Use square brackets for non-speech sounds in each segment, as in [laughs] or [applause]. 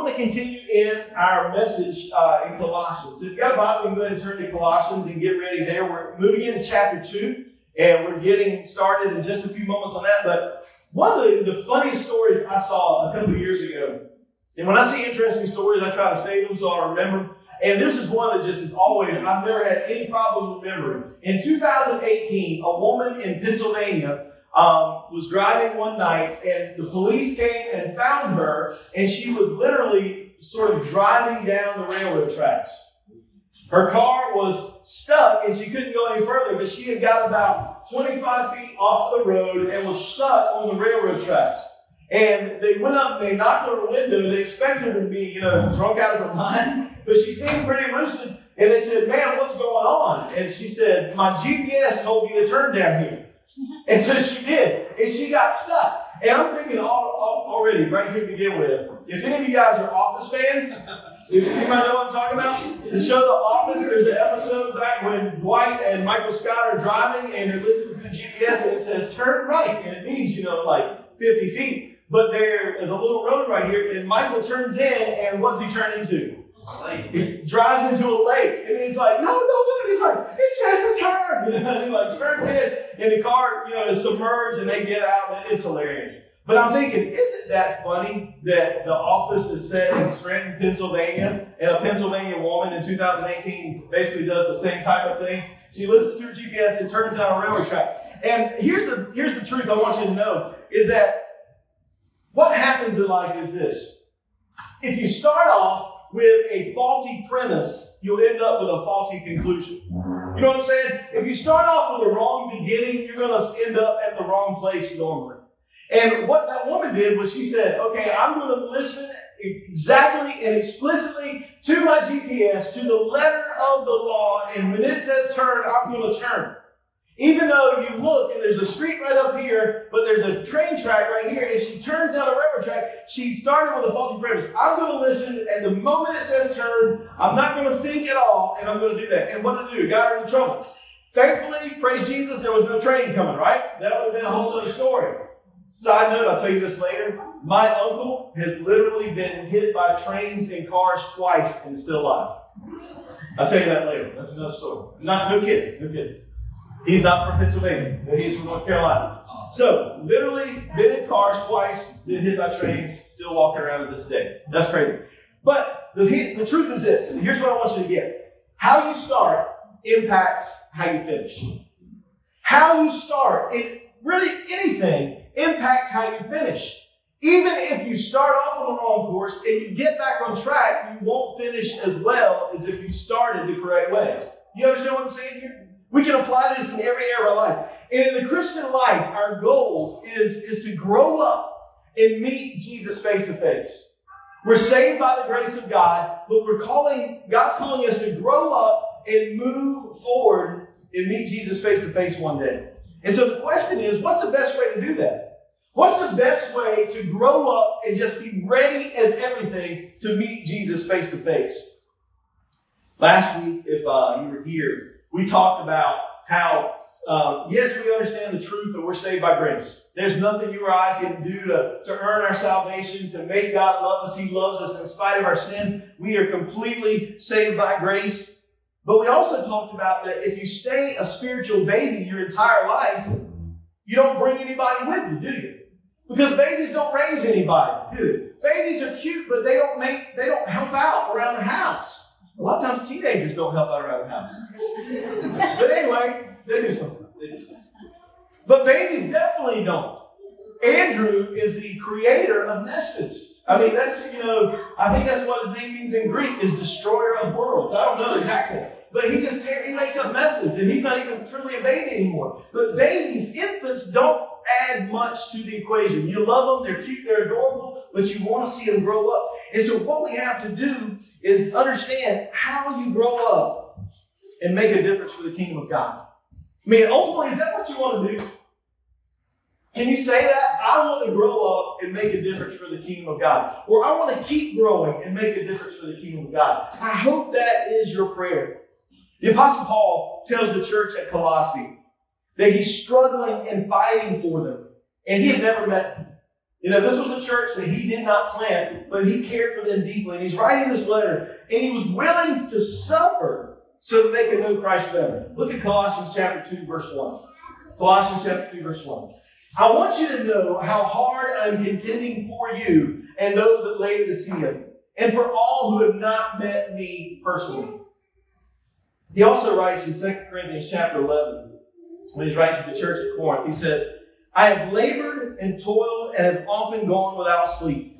want to continue in our message uh, in Colossians. If you've got a Bible, you can go ahead and turn to Colossians and get ready there. We're moving into chapter 2, and we're getting started in just a few moments on that. But one of the, the funniest stories I saw a couple of years ago, and when I see interesting stories, I try to save them so I remember. And this is one that just is always, I've never had any problem remembering. In 2018, a woman in Pennsylvania um, was driving one night and the police came and found her and she was literally sort of driving down the railroad tracks. Her car was stuck and she couldn't go any further, but she had got about 25 feet off the road and was stuck on the railroad tracks. And they went up and they knocked on her window. They expected her to be, you know, drunk out of her mind, but she seemed pretty lucid. And they said, "Man, what's going on?" And she said, "My GPS told me to turn down here." [laughs] And so she did. And she got stuck. And I'm thinking all, all, already, right here to begin with, if any of you guys are Office fans, [laughs] if anybody know what I'm talking about, the show The Office, there's an episode back when Dwight and Michael Scott are driving and they're listening to the GPS and it says turn right. And it means, you know, like 50 feet. But there is a little road right here and Michael turns in and what's he turn into? He drives into a lake, and he's like, "No, no, no!" He's like, "It says return." You [laughs] know, he like turns in, and the car, you know, is submerged, and they get out, and it's hilarious. But I'm thinking, isn't that funny that the office is set in Scranton, Pennsylvania, and a Pennsylvania woman in 2018 basically does the same type of thing? She listens to her GPS and turns down a railroad track. And here's the here's the truth I want you to know is that what happens in life is this. If you start off with a faulty premise, you'll end up with a faulty conclusion. You know what I'm saying? If you start off with a wrong beginning, you're going to end up at the wrong place normally. And what that woman did was she said, okay, I'm going to listen exactly and explicitly to my GPS, to the letter of the law, and when it says turn, I'm going to turn. Even though you look and there's a street right up here, but there's a train track right here, and she turns down a railroad track, she started with a faulty premise. I'm going to listen, and the moment it says turn, I'm not going to think at all, and I'm going to do that. And what did it do? Got her in trouble. Thankfully, praise Jesus, there was no train coming, right? That would have been a whole other story. Side note, I'll tell you this later. My uncle has literally been hit by trains and cars twice and is still alive. I'll tell you that later. That's another story. Not, no kidding, no kidding. He's not from Pennsylvania, but he's from North Carolina. So, literally, been in cars twice, been hit by trains, still walking around to this day. That's crazy. But the, the truth is this, here's what I want you to get. How you start impacts how you finish. How you start, in really anything, impacts how you finish. Even if you start off on the wrong course and you get back on track, you won't finish as well as if you started the correct way. You understand what I'm saying here? We can apply this in every area of our life. And in the Christian life, our goal is, is to grow up and meet Jesus face to face. We're saved by the grace of God, but we're calling, God's calling us to grow up and move forward and meet Jesus face to face one day. And so the question is, what's the best way to do that? What's the best way to grow up and just be ready as everything to meet Jesus face to face? Last week, if uh, you were here, we talked about how, um, yes, we understand the truth and we're saved by grace. There's nothing you or I can do to, to earn our salvation, to make God love us. He loves us in spite of our sin. We are completely saved by grace. But we also talked about that if you stay a spiritual baby your entire life, you don't bring anybody with you, do you? Because babies don't raise anybody, do they? Babies are cute, but they don't make, they don't help out around the house. A lot of times teenagers don't help out around the house. but anyway, they do something. But babies definitely don't. Andrew is the creator of Nessus. I mean, that's, you know, I think that's what his name means in Greek, is destroyer of worlds. I don't know exactly. But he just he makes up messes, and he's not even truly a baby anymore. But babies, infants, don't add much to the equation. You love them, they're cute, they're adorable, but you want to see them grow up. And so, what we have to do is understand how you grow up and make a difference for the kingdom of God. I mean, ultimately, is that what you want to do? Can you say that? I want to grow up and make a difference for the kingdom of God. Or I want to keep growing and make a difference for the kingdom of God. I hope that is your prayer. The Apostle Paul tells the church at Colossae that he's struggling and fighting for them. And he had never met. You know, this was a church that he did not plant, but he cared for them deeply. And he's writing this letter, and he was willing to suffer so that they could know Christ better. Look at Colossians chapter 2, verse 1. Colossians chapter 2, verse 1. I want you to know how hard I'm contending for you and those at Laodicea, and for all who have not met me personally. He also writes in 2 Corinthians chapter 11, when he's writing to the church at Corinth, he says, I have labored and toiled and have often gone without sleep.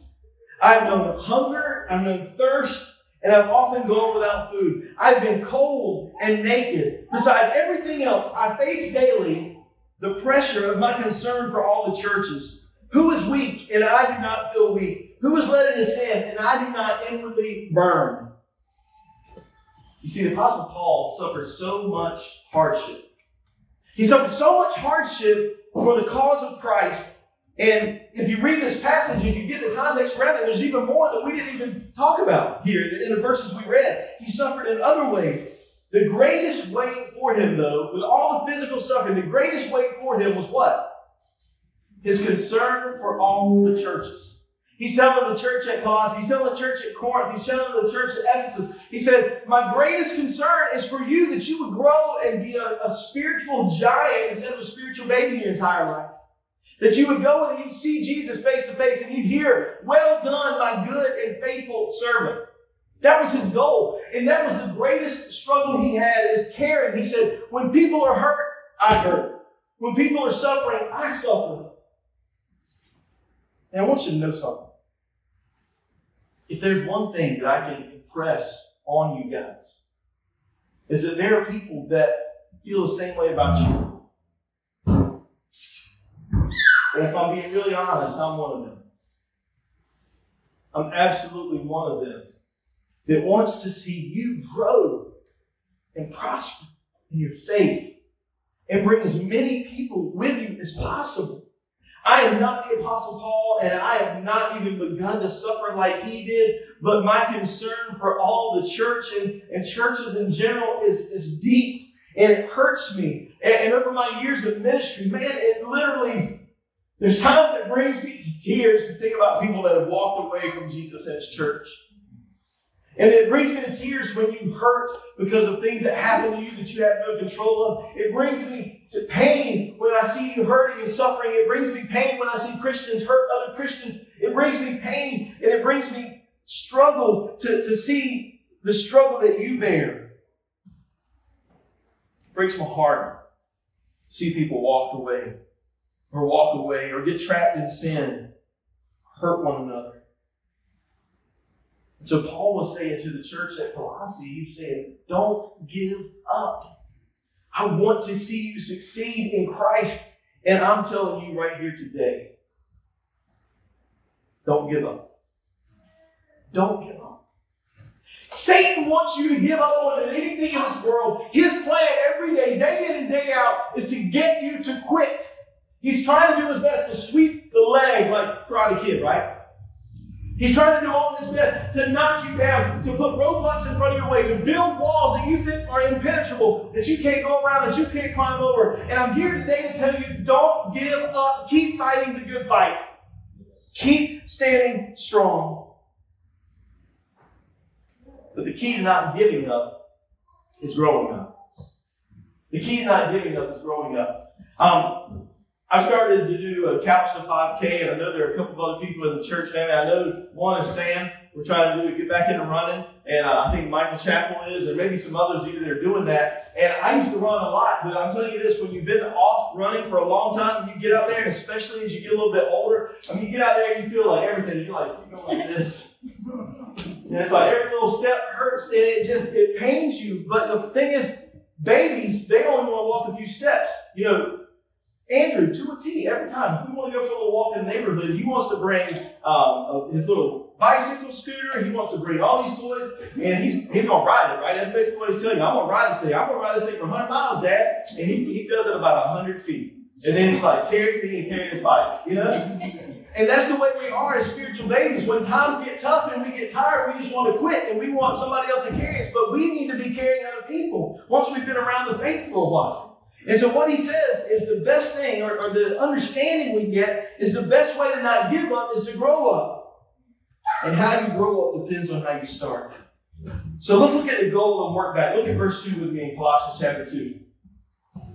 I have known hunger, I've known thirst, and I've often gone without food. I've been cold and naked. Besides everything else, I face daily the pressure of my concern for all the churches. Who is weak and I do not feel weak? Who is led into sin and I do not inwardly burn? You see, the Apostle Paul suffered so much hardship. He suffered so much hardship for the cause of Christ. And if you read this passage, if you get the context around it, there's even more that we didn't even talk about here in the verses we read. He suffered in other ways. The greatest weight for him, though, with all the physical suffering, the greatest weight for him was what? His concern for all the churches. He's telling the church at Colossae, he's telling the church at Corinth, he's telling the church at Ephesus. He said, My greatest concern is for you that you would grow and be a, a spiritual giant instead of a spiritual baby your entire life. That you would go and you'd see Jesus face to face and you'd hear, Well done, my good and faithful servant. That was his goal. And that was the greatest struggle he had is caring. He said, When people are hurt, I hurt. When people are suffering, I suffer. And I want you to know something. If there's one thing that I can impress on you guys, is that there are people that feel the same way about you. And if I'm being really honest, I'm one of them. I'm absolutely one of them that wants to see you grow and prosper in your faith and bring as many people with you as possible. I am not the Apostle Paul, and I have not even begun to suffer like he did, but my concern for all the church and, and churches in general is, is deep, and it hurts me. And, and over my years of ministry, man, it literally, there's times that brings me to tears to think about people that have walked away from Jesus and his church. And it brings me to tears when you hurt because of things that happen to you that you have no control of. It brings me to pain when I see you hurting and suffering. It brings me pain when I see Christians hurt other Christians. It brings me pain and it brings me struggle to, to see the struggle that you bear. It breaks my heart to see people walk away or walk away or get trapped in sin, hurt one another. So Paul was saying to the church at Colossae, he's saying, don't give up. I want to see you succeed in Christ. And I'm telling you right here today, don't give up. Don't give up. Satan wants you to give up than anything in this world. His plan every day, day in and day out, is to get you to quit. He's trying to do his best to sweep the leg like Karate Kid, right? He's trying to do all his best to knock you down, to put roadblocks in front of your way, to build walls that you think are impenetrable, that you can't go around, that you can't climb over. And I'm here today to tell you don't give up. Keep fighting the good fight. Keep standing strong. But the key to not giving up is growing up. The key to not giving up is growing up. Um, I started to do a couch to 5K, and I know there are a couple of other people in the church family. I know one is Sam. We're trying to do get back into running, and uh, I think Michael Chappell is, and maybe some others either that are doing that. And I used to run a lot, but I'm telling you this: when you've been off running for a long time, you get out there, especially as you get a little bit older, I mean, you get out there and you feel like everything. You're like you're going like this. And it's like every little step hurts, and it just it pains you. But the thing is, babies they only want to walk a few steps. You know, Andrew, to a T, every time. If we want to go for a little walk in the neighborhood, he wants to bring um, his little bicycle scooter. He wants to bring all these toys, and he's he's gonna ride it, right? That's basically what he's telling you. I'm gonna ride this thing. I'm gonna ride this thing for 100 miles, Dad. And he, he does it about 100 feet, and then he's like, carry me and carry this bike, you know. And that's the way we are as spiritual babies. When times get tough and we get tired, we just want to quit and we want somebody else to carry us. But we need to be carrying other people once we've been around the faith for a while. And so what he says is the best thing, or, or the understanding we get, is the best way to not give up is to grow up. And how you grow up depends on how you start. So let's look at the goal and work back. Look at verse 2 with me in Colossians chapter 2.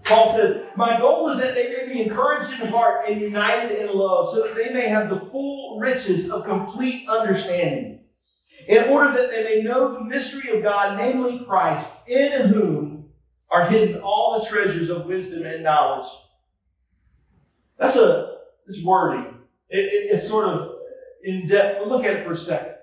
Paul says, My goal is that they may be encouraged in heart and united in love, so that they may have the full riches of complete understanding, in order that they may know the mystery of God, namely Christ, in whom are hidden all the treasures of wisdom and knowledge. That's a this wording. It, it, it's sort of in depth. Look at it for a second.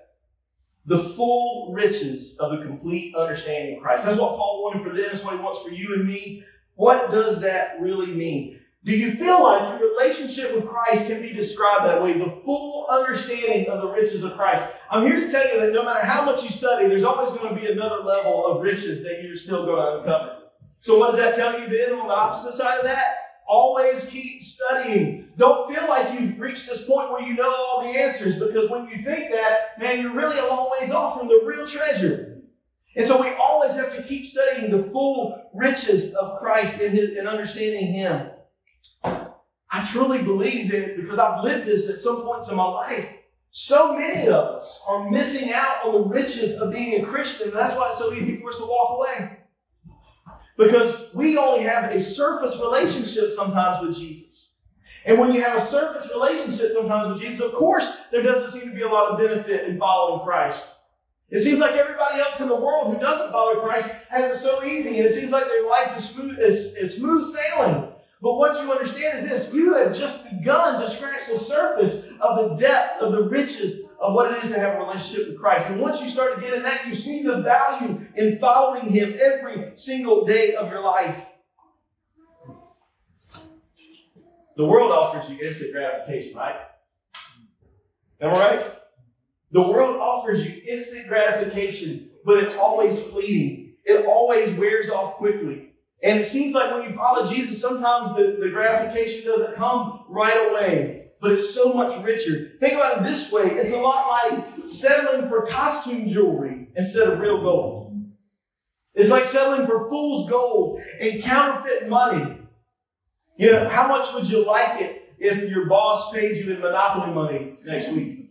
The full riches of a complete understanding of Christ. That's what Paul wanted for them. That's what he wants for you and me. What does that really mean? Do you feel like your relationship with Christ can be described that way? The full understanding of the riches of Christ. I'm here to tell you that no matter how much you study, there's always going to be another level of riches that you're still going to uncover. So, what does that tell you then on the opposite side of that? Always keep studying. Don't feel like you've reached this point where you know all the answers because when you think that, man, you're really a long ways off from the real treasure. And so we always have to keep studying the full riches of Christ and, his, and understanding Him. I truly believe it because I've lived this at some points in my life. So many of us are missing out on the riches of being a Christian. And that's why it's so easy for us to walk away. Because we only have a surface relationship sometimes with Jesus. And when you have a surface relationship sometimes with Jesus, of course, there doesn't seem to be a lot of benefit in following Christ. It seems like everybody else in the world who doesn't follow Christ has it so easy, and it seems like their life is smooth, is, is smooth sailing. But what you understand is this you have just begun to scratch the surface of the depth of the riches of what it is to have a relationship with Christ. And once you start to get in that, you see the value in following Him every single day of your life. The world offers you instant gratification, right? Am I right? The world offers you instant gratification, but it's always fleeting. It always wears off quickly. And it seems like when you follow Jesus, sometimes the, the gratification doesn't come right away, but it's so much richer. Think about it this way it's a lot like settling for costume jewelry instead of real gold. It's like settling for fool's gold and counterfeit money. You know, how much would you like it if your boss paid you in monopoly money next week?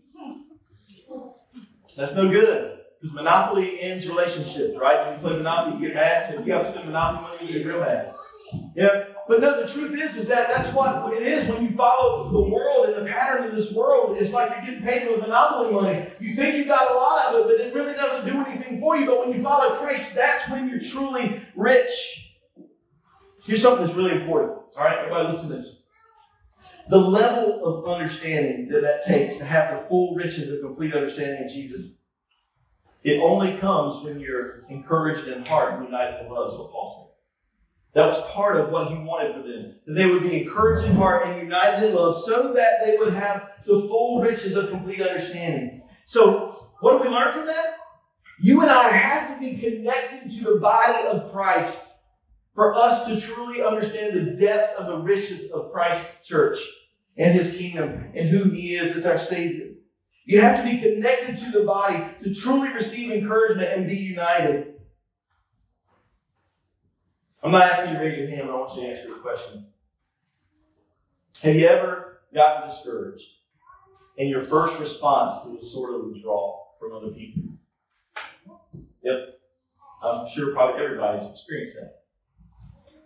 That's no good. Because Monopoly ends relationships, right? When you play Monopoly, you get mad. So if you got to spend Monopoly money, you get real mad. Yeah. But no, the truth is, is that that's what it is when you follow the world and the pattern of this world. It's like you're getting paid with Monopoly money. You think you got a lot of it, but it really doesn't do anything for you. But when you follow Christ, that's when you're truly rich. Here's something that's really important. All right, everybody, listen to this. The level of understanding that that takes to have the full riches of complete understanding of Jesus, it only comes when you're encouraged in heart and united in love, is what Paul said. That was part of what he wanted for them. That they would be encouraged in heart and united in love so that they would have the full riches of complete understanding. So, what do we learn from that? You and I have to be connected to the body of Christ for us to truly understand the depth of the riches of Christ's church and his kingdom and who he is as our Savior. You have to be connected to the body to truly receive encouragement and be united. I'm not asking you to raise your hand, but I want you to answer the question. Have you ever gotten discouraged and your first response was sort of withdrawal from other people? Yep. I'm sure probably everybody's experienced that.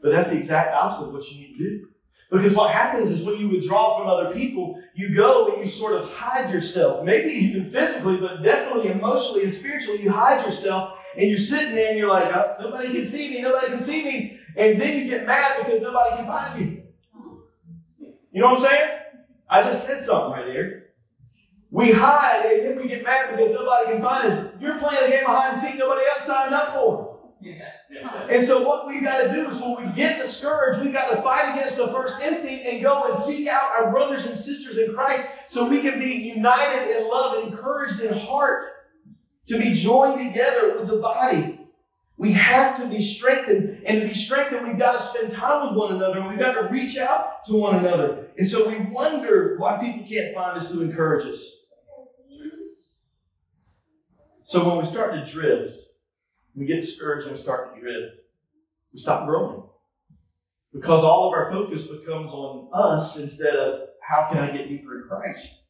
But that's the exact opposite of what you need to do. Because what happens is when you withdraw from other people, you go and you sort of hide yourself. Maybe even physically, but definitely emotionally and spiritually, you hide yourself and you're sitting there and you're like, oh, nobody can see me, nobody can see me. And then you get mad because nobody can find you. You know what I'm saying? I just said something right there. We hide and then we get mad because nobody can find us. You're playing a game of hide and nobody else signed up for. And so what we've got to do is when we get discouraged, we've got to fight against the first instinct and go and seek out our brothers and sisters in Christ so we can be united in love encouraged in heart to be joined together with the body. We have to be strengthened. And to be strengthened, we've got to spend time with one another and we've got to reach out to one another. And so we wonder why people can't find us to encourage us. So when we start to drift, we get discouraged and we start to drift. We stop growing. Because all of our focus becomes on us instead of how can I get deeper in Christ?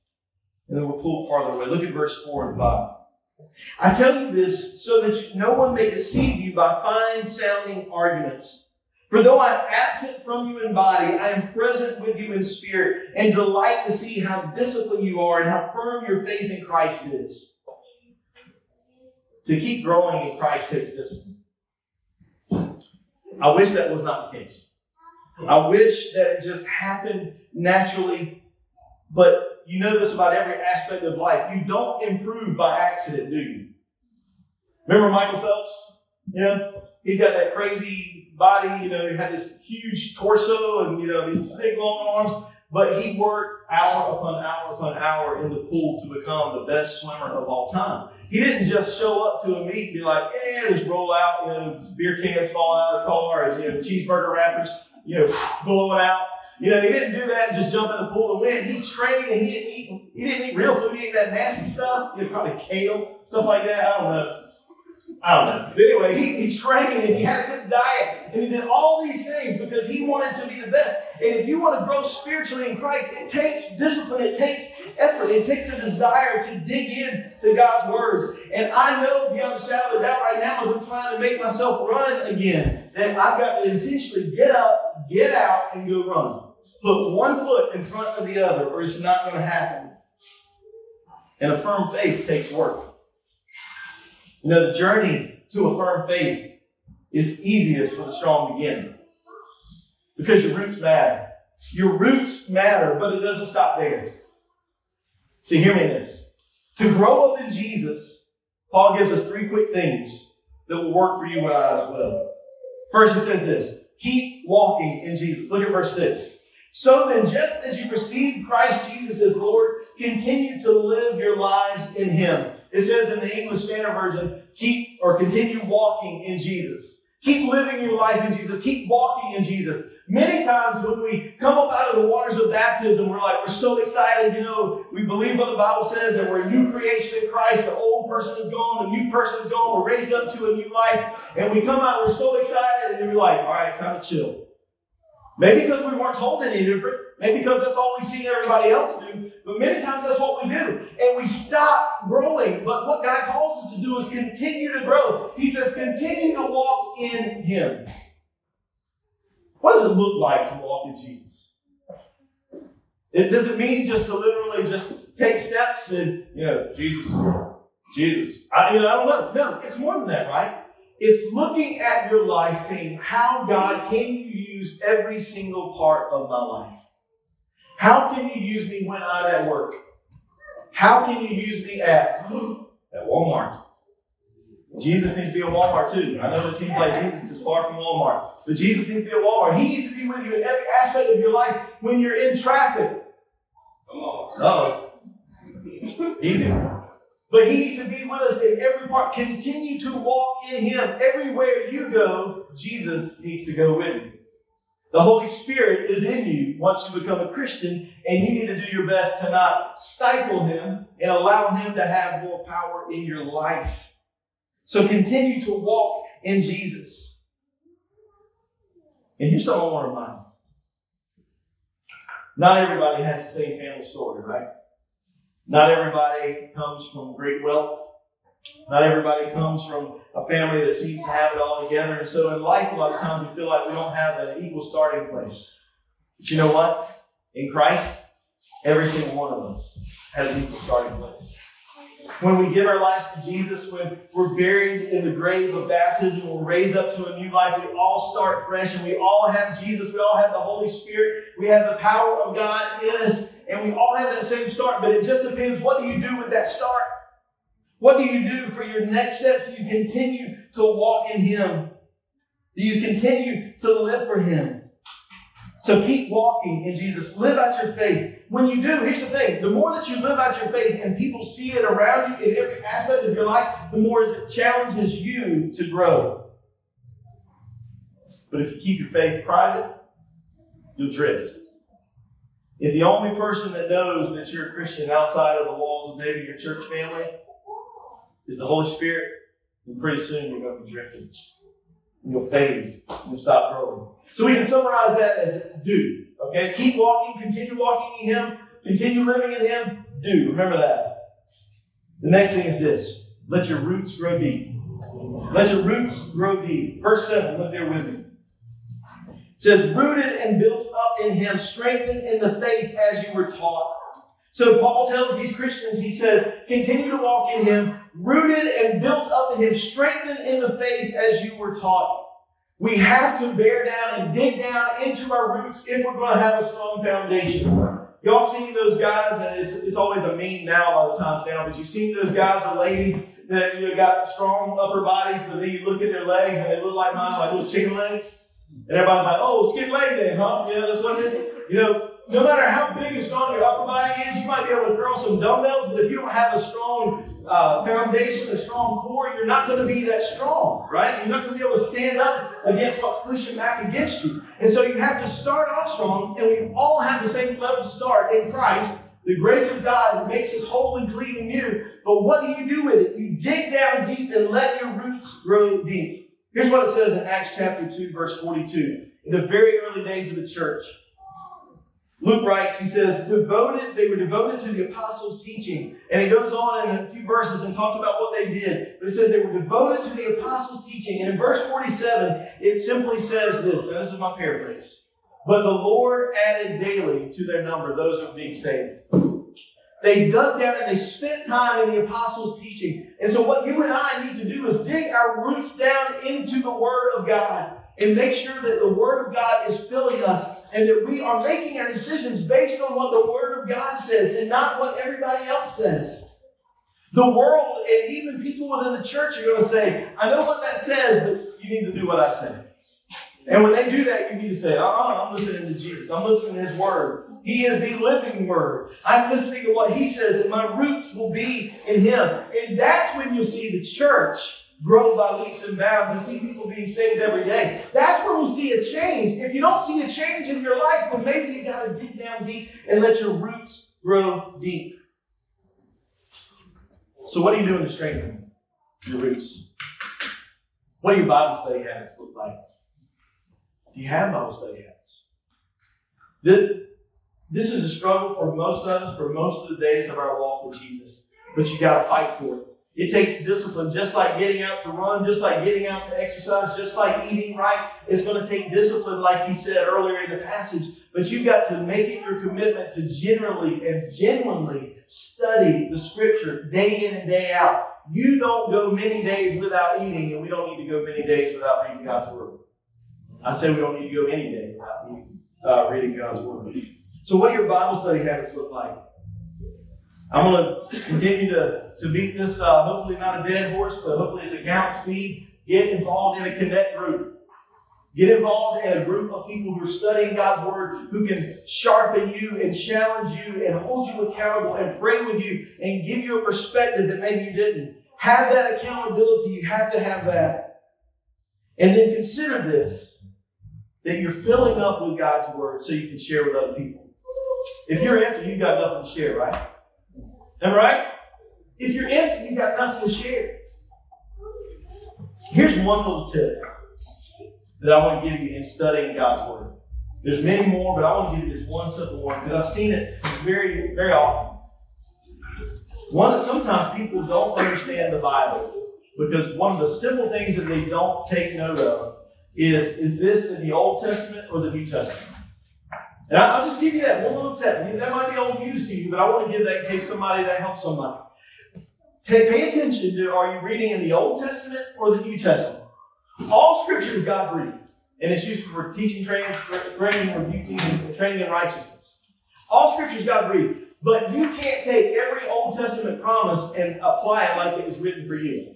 And then we'll pull farther away. Look at verse 4 and 5. I tell you this so that no one may deceive you by fine sounding arguments. For though I am absent from you in body, I am present with you in spirit, and delight to see how disciplined you are and how firm your faith in Christ is. To keep growing in Christ takes discipline. I wish that was not the case. I wish that it just happened naturally, but you know this about every aspect of life. You don't improve by accident, do you? Remember Michael Phelps? Yeah, he's got that crazy body. You know, he had this huge torso and you know these big long arms. But he worked hour upon hour upon hour in the pool to become the best swimmer of all time. He didn't just show up to a meet and be like, "Yeah, just roll out, you know, beer cans fall out of the car, or, you know, cheeseburger wrappers, you know, blowing out." You know, he didn't do that and just jump in the pool and win. He trained and he didn't eat, he didn't eat real food. He ate that nasty stuff, you know, probably kale, stuff like that. I don't know. I don't know. But anyway, he, he trained and he had a good diet and he did all these things because he wanted to be the best. And if you want to grow spiritually in Christ, it takes discipline, it takes effort, it takes a desire to dig in to God's word. And I know beyond a shadow of doubt right now as I'm trying to make myself run again, that I've got to intentionally get up, get out, and go run. Put one foot in front of the other, or it's not going to happen. And a firm faith takes work. You know, the journey to a firm faith is easiest with a strong beginning. Because your roots matter. Your roots matter, but it doesn't stop there. See, hear me this. To grow up in Jesus, Paul gives us three quick things that will work for you and I as well. First, he says this keep walking in Jesus. Look at verse 6. So then, just as you received Christ Jesus as Lord, continue to live your lives in Him. It says in the English Standard Version, keep or continue walking in Jesus. Keep living your life in Jesus. Keep walking in Jesus. Many times when we come up out of the waters of baptism, we're like, we're so excited. You know, we believe what the Bible says that we're a new creation in Christ. The old person is gone. The new person is gone. We're raised up to a new life. And we come out, we're so excited. And we're like, all right, it's time to chill. Maybe because we weren't told any different. Maybe because that's all we've seen everybody else do. But many times that's what we do. And we stop growing. But what God calls us to do is continue to grow. He says, continue to walk in Him. What does it look like to walk in Jesus? It doesn't mean just to literally just take steps and, you know, Jesus, Jesus. I, you know, I don't know. No, it's more than that, right? It's looking at your life saying, how God can you use every single part of my life? How can you use me when I'm at work? How can you use me at, [gasps] at Walmart? Jesus needs to be at Walmart too. I know it seems like Jesus is far from Walmart, but Jesus needs to be at Walmart. He needs to be with you in every aspect of your life when you're in traffic. Come on. Easy. But he needs to be with us in every part. Continue to walk in him. Everywhere you go, Jesus needs to go with you. The Holy Spirit is in you once you become a Christian, and you need to do your best to not stifle him and allow him to have more power in your life. So continue to walk in Jesus. And here's something I want to remind you. Not everybody has the same family story, right? Not everybody comes from great wealth. Not everybody comes from a family that seems to have it all together. And so in life, a lot of times we feel like we don't have an equal starting place. But you know what? In Christ, every single one of us has an equal starting place. When we give our lives to Jesus, when we're buried in the grave of baptism, we're raised up to a new life, we all start fresh and we all have Jesus, we all have the Holy Spirit, we have the power of God in us, and we all have that same start, but it just depends what do you do with that start? What do you do for your next step? Do you continue to walk in Him? Do you continue to live for Him? So keep walking in Jesus. Live out your faith. When you do, here's the thing the more that you live out your faith and people see it around you in every aspect of your life, the more it challenges you to grow. But if you keep your faith private, you'll drift. If the only person that knows that you're a Christian outside of the walls of maybe your church family is the Holy Spirit, then pretty soon you're going to be drifting. you'll fade. You'll stop growing. So we can summarize that as do. Okay? Keep walking, continue walking in Him, continue living in Him, do. Remember that. The next thing is this let your roots grow deep. Let your roots grow deep. Verse 7, look there with me. It says, rooted and built up in Him, strengthened in the faith as you were taught. So Paul tells these Christians, he says, continue to walk in Him, rooted and built up in Him, strengthened in the faith as you were taught. We have to bear down and dig down into our roots if we're going to have a strong foundation. Y'all seen those guys, and it's, it's always a meme now a lot of times now, but you've seen those guys or ladies that you know got strong upper bodies, but then you look at their legs and they look like mine, like little chicken legs. And everybody's like, oh, skin leg day, huh? You know, that's what it is. You know, no matter how big and strong your upper body is, you might be able to curl some dumbbells, but if you don't have a strong uh, foundation, a strong core, you're not going to be that strong, right? You're not going to be able to stand up against what's pushing back against you. And so you have to start off strong, and we all have the same level to start in Christ. The grace of God makes us whole and clean and new. But what do you do with it? You dig down deep and let your roots grow deep. Here's what it says in Acts chapter 2, verse 42. In the very early days of the church, Luke writes, he says, devoted, they were devoted to the apostles' teaching. And it goes on in a few verses and talks about what they did. But it says they were devoted to the apostles' teaching. And in verse 47, it simply says this. Now, this is my paraphrase. But the Lord added daily to their number those who were being saved. They dug down and they spent time in the apostles' teaching. And so, what you and I need to do is dig our roots down into the Word of God and make sure that the Word of God is filling us and that we are making our decisions based on what the Word of God says and not what everybody else says. The world and even people within the church are going to say, I know what that says, but you need to do what I say. And when they do that, you need to say, Oh, I'm listening to Jesus. I'm listening to His Word. He is the living Word. I'm listening to what He says, and my roots will be in Him. And that's when you'll see the church grow by leaps and bounds and see people being saved every day. That's where we'll see a change. If you don't see a change in your life, then maybe you got to dig down deep and let your roots grow deep. So, what are you doing to strengthen your roots? What do your Bible study habits look like? Do you have Bible study habits? This, this is a struggle for most of us for most of the days of our walk with Jesus, but you got to fight for it. It takes discipline, just like getting out to run, just like getting out to exercise, just like eating right. It's going to take discipline, like he said earlier in the passage. But you've got to make it your commitment to generally and genuinely study the scripture day in and day out. You don't go many days without eating, and we don't need to go many days without reading God's word. I say we don't need to go any day without uh, reading God's word. So, what do your Bible study habits look like? I'm going to continue to, to beat this, uh, hopefully not a dead horse, but hopefully it's a count seed. Get involved in a connect group. Get involved in a group of people who are studying God's Word, who can sharpen you and challenge you and hold you accountable and pray with you and give you a perspective that maybe you didn't. Have that accountability. You have to have that. And then consider this that you're filling up with God's Word so you can share with other people. If you're empty, you've got nothing to share, right? Am I right? If you're empty, you've got nothing to share. Here's one little tip that I want to give you in studying God's Word. There's many more, but I want to give you this one simple one because I've seen it very, very often. One that sometimes people don't understand the Bible because one of the simple things that they don't take note of is is this in the Old Testament or the New Testament? And I'll just give you that one little tip. That might be old news to you, but I want to give that in case somebody that helps somebody. Pay attention to are you reading in the Old Testament or the New Testament? All scripture is God breathed, and it's used for teaching, training, training, training in righteousness. All scripture is God breathed, but you can't take every Old Testament promise and apply it like it was written for you.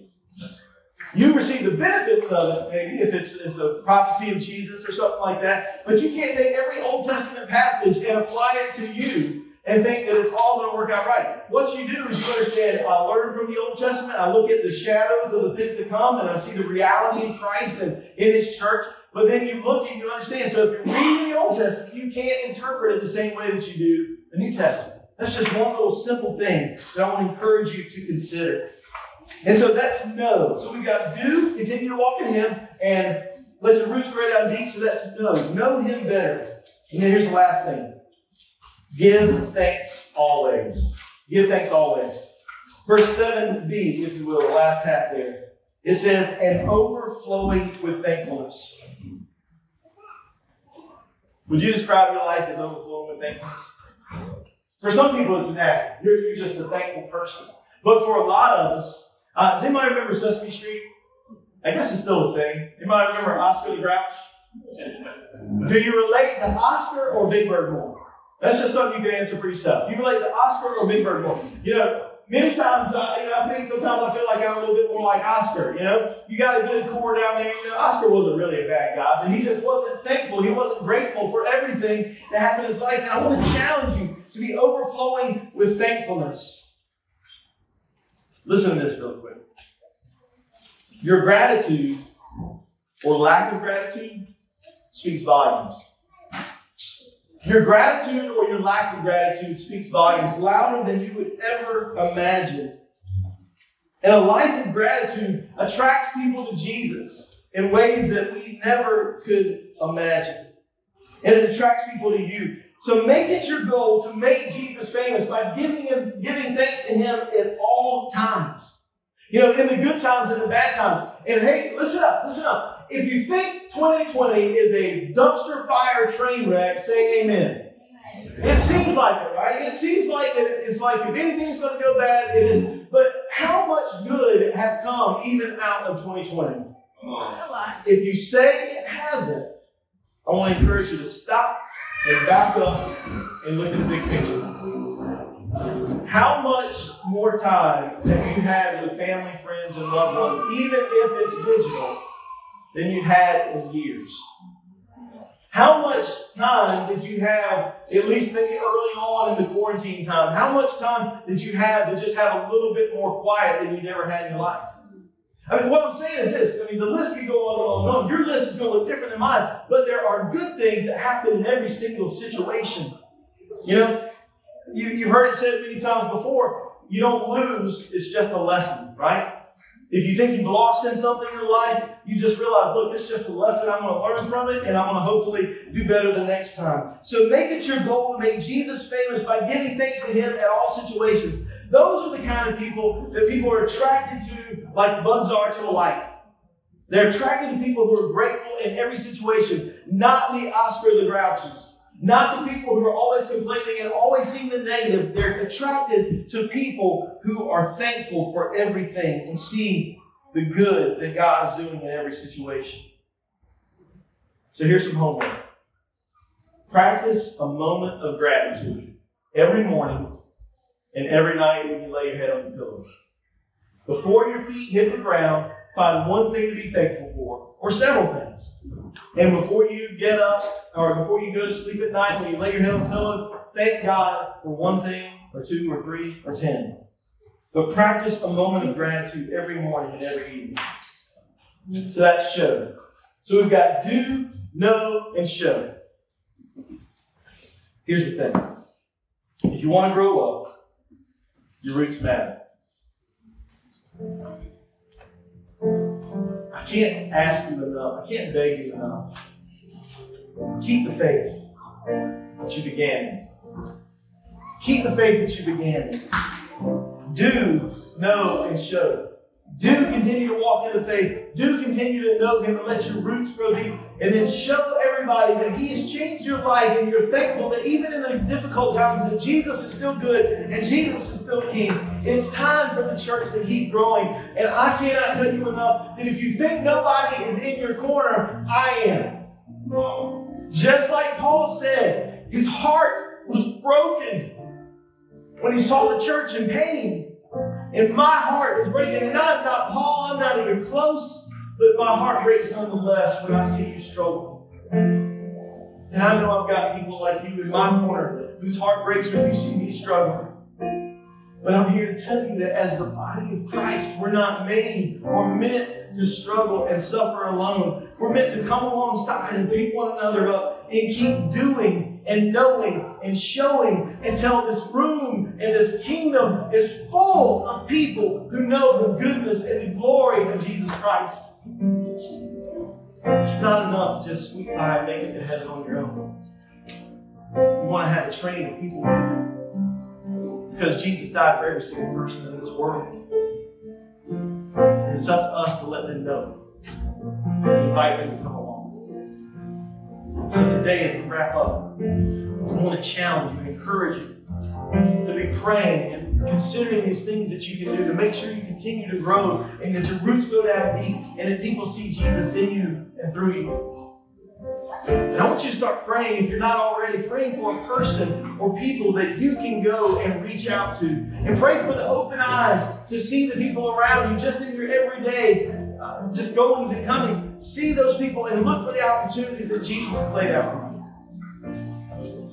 You receive the benefits of it, maybe if it's, it's, a prophecy of Jesus or something like that, but you can't take every Old Testament passage and apply it to you and think that it's all going to work out right. What you do is you understand, I learn from the Old Testament, I look at the shadows of the things to come, and I see the reality in Christ and in His church. But then you look and you understand. So if you're reading the Old Testament, you can't interpret it the same way that you do the New Testament. That's just one little simple thing that I want to encourage you to consider. And so that's no. So we got do, continue to walk in Him, and Let your roots grow down deep so that's no. Know him better. And then here's the last thing. Give thanks always. Give thanks always. Verse 7b, if you will, the last half there. It says, and overflowing with thankfulness. Would you describe your life as overflowing with thankfulness? For some people, it's that. You're, you're just a thankful person. But for a lot of us, uh, does anybody remember Sesame Street? I guess it's still a thing. Anybody remember Oscar the Grouch? Do you relate to Oscar or Big Bird more? That's just something you can answer for yourself. Do you relate to Oscar or Big Bird more? You know, many times, uh, you know, I think sometimes I feel like I'm a little bit more like Oscar. You know, you got a good core down there. You know, Oscar wasn't really a bad guy, but he just wasn't thankful. He wasn't grateful for everything that happened in his life. And I want to challenge you to be overflowing with thankfulness. Listen to this real quick. Your gratitude or lack of gratitude speaks volumes. Your gratitude or your lack of gratitude speaks volumes louder than you would ever imagine. And a life of gratitude attracts people to Jesus in ways that we never could imagine. And it attracts people to you. So make it your goal to make Jesus famous by giving him, giving thanks to him at all times. You know, in the good times and the bad times. And hey, listen up, listen up. If you think 2020 is a dumpster fire train wreck, say amen. It seems like it, right? It seems like it, it's like if anything's going to go bad, it is. But how much good has come even out of 2020? If you say it hasn't, I want to encourage you to stop and back up and look at the big picture. How much more time have you had with family, friends, and loved ones, even if it's digital, than you had in years? How much time did you have, at least maybe early on in the quarantine time? How much time did you have to just have a little bit more quiet than you never had in your life? I mean, what I'm saying is this. I mean, the list can go on and on and on. Your list is going to look different than mine, but there are good things that happen in every single situation. You know, you, you've heard it said many times before you don't lose, it's just a lesson, right? If you think you've lost in something in life, you just realize, look, it's just a lesson. I'm going to learn from it, and I'm going to hopefully do better the next time. So make it your goal to make Jesus famous by giving thanks to Him at all situations. Those are the kind of people that people are attracted to, like bugs are to a light. They're attracted to people who are grateful in every situation, not the Oscar the Grouches. Not the people who are always complaining and always seeing the negative. They're attracted to people who are thankful for everything and see the good that God is doing in every situation. So here's some homework. Practice a moment of gratitude every morning and every night when you lay your head on the pillow. Before your feet hit the ground, find one thing to be thankful for, or several things. And before you get up, or before you go to sleep at night, when you lay your head on the pillow, thank God for one thing, or two, or three, or ten. But practice a moment of gratitude every morning and every evening. So that's show. So we've got do, know, and show. Here's the thing. If you want to grow up, your roots matter. I can't ask you enough. I can't beg you enough. Keep the faith that you began. Keep the faith that you began. Do, know, and show. Do continue to walk in the faith. Do continue to know Him and let your roots grow deep. And then show everybody that He has changed your life and you're thankful that even in the difficult times that Jesus is still good and Jesus still King. It's time for the church to keep growing. And I cannot tell you enough that if you think nobody is in your corner, I am. Just like Paul said, his heart was broken when he saw the church in pain. And my heart is breaking. I'm not Paul, I'm not even close, but my heart breaks nonetheless when I see you struggle. And I know I've got people like you in my corner whose heart breaks when you see me struggle. But I'm here to tell you that as the body of Christ, we're not made or meant to struggle and suffer alone. We're meant to come alongside and pick one another up and keep doing and knowing and showing until this room and this kingdom is full of people who know the goodness and the glory of Jesus Christ. It's not enough to just sweep by and make it to heaven on your own. You want to have a train of people because Jesus died for every single person in this world. And it's up to us to let them know. Invite them to come along. So today, as we wrap up, I want to challenge you encourage you to be praying and considering these things that you can do to make sure you continue to grow and that your roots go down deep and that people see Jesus in you and through you. And I want you to start praying, if you're not already, praying for a person or people that you can go and reach out to. And pray for the open eyes to see the people around you just in your everyday, uh, just goings and comings. See those people and look for the opportunities that Jesus has laid out for you.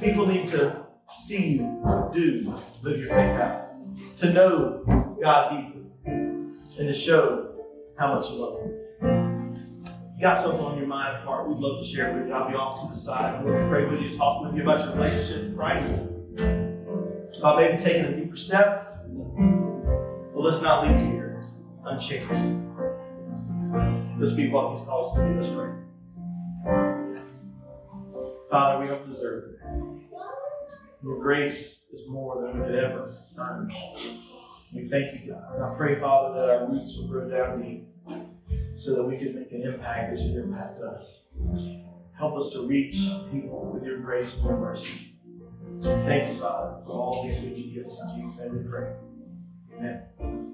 People need to see you do, live your faith out, to know God deeply, and to show how much you love Him got something on your mind, heart, we'd love to share it with you. I'll be off to the side. We'll pray with you, talk with you about your relationship with Christ. About maybe taking a deeper step. But let's not leave here unchanged. Let's be what He's called us to be. Let's pray. Father, we don't deserve it. Your grace is more than we could ever earn. We thank you, God. I pray, Father, that our roots will grow down deep so that we can make an impact as you impact us. Help us to reach people with your grace and your mercy. Thank you, Father, for all these things you give us. In Jesus' name we pray. Amen.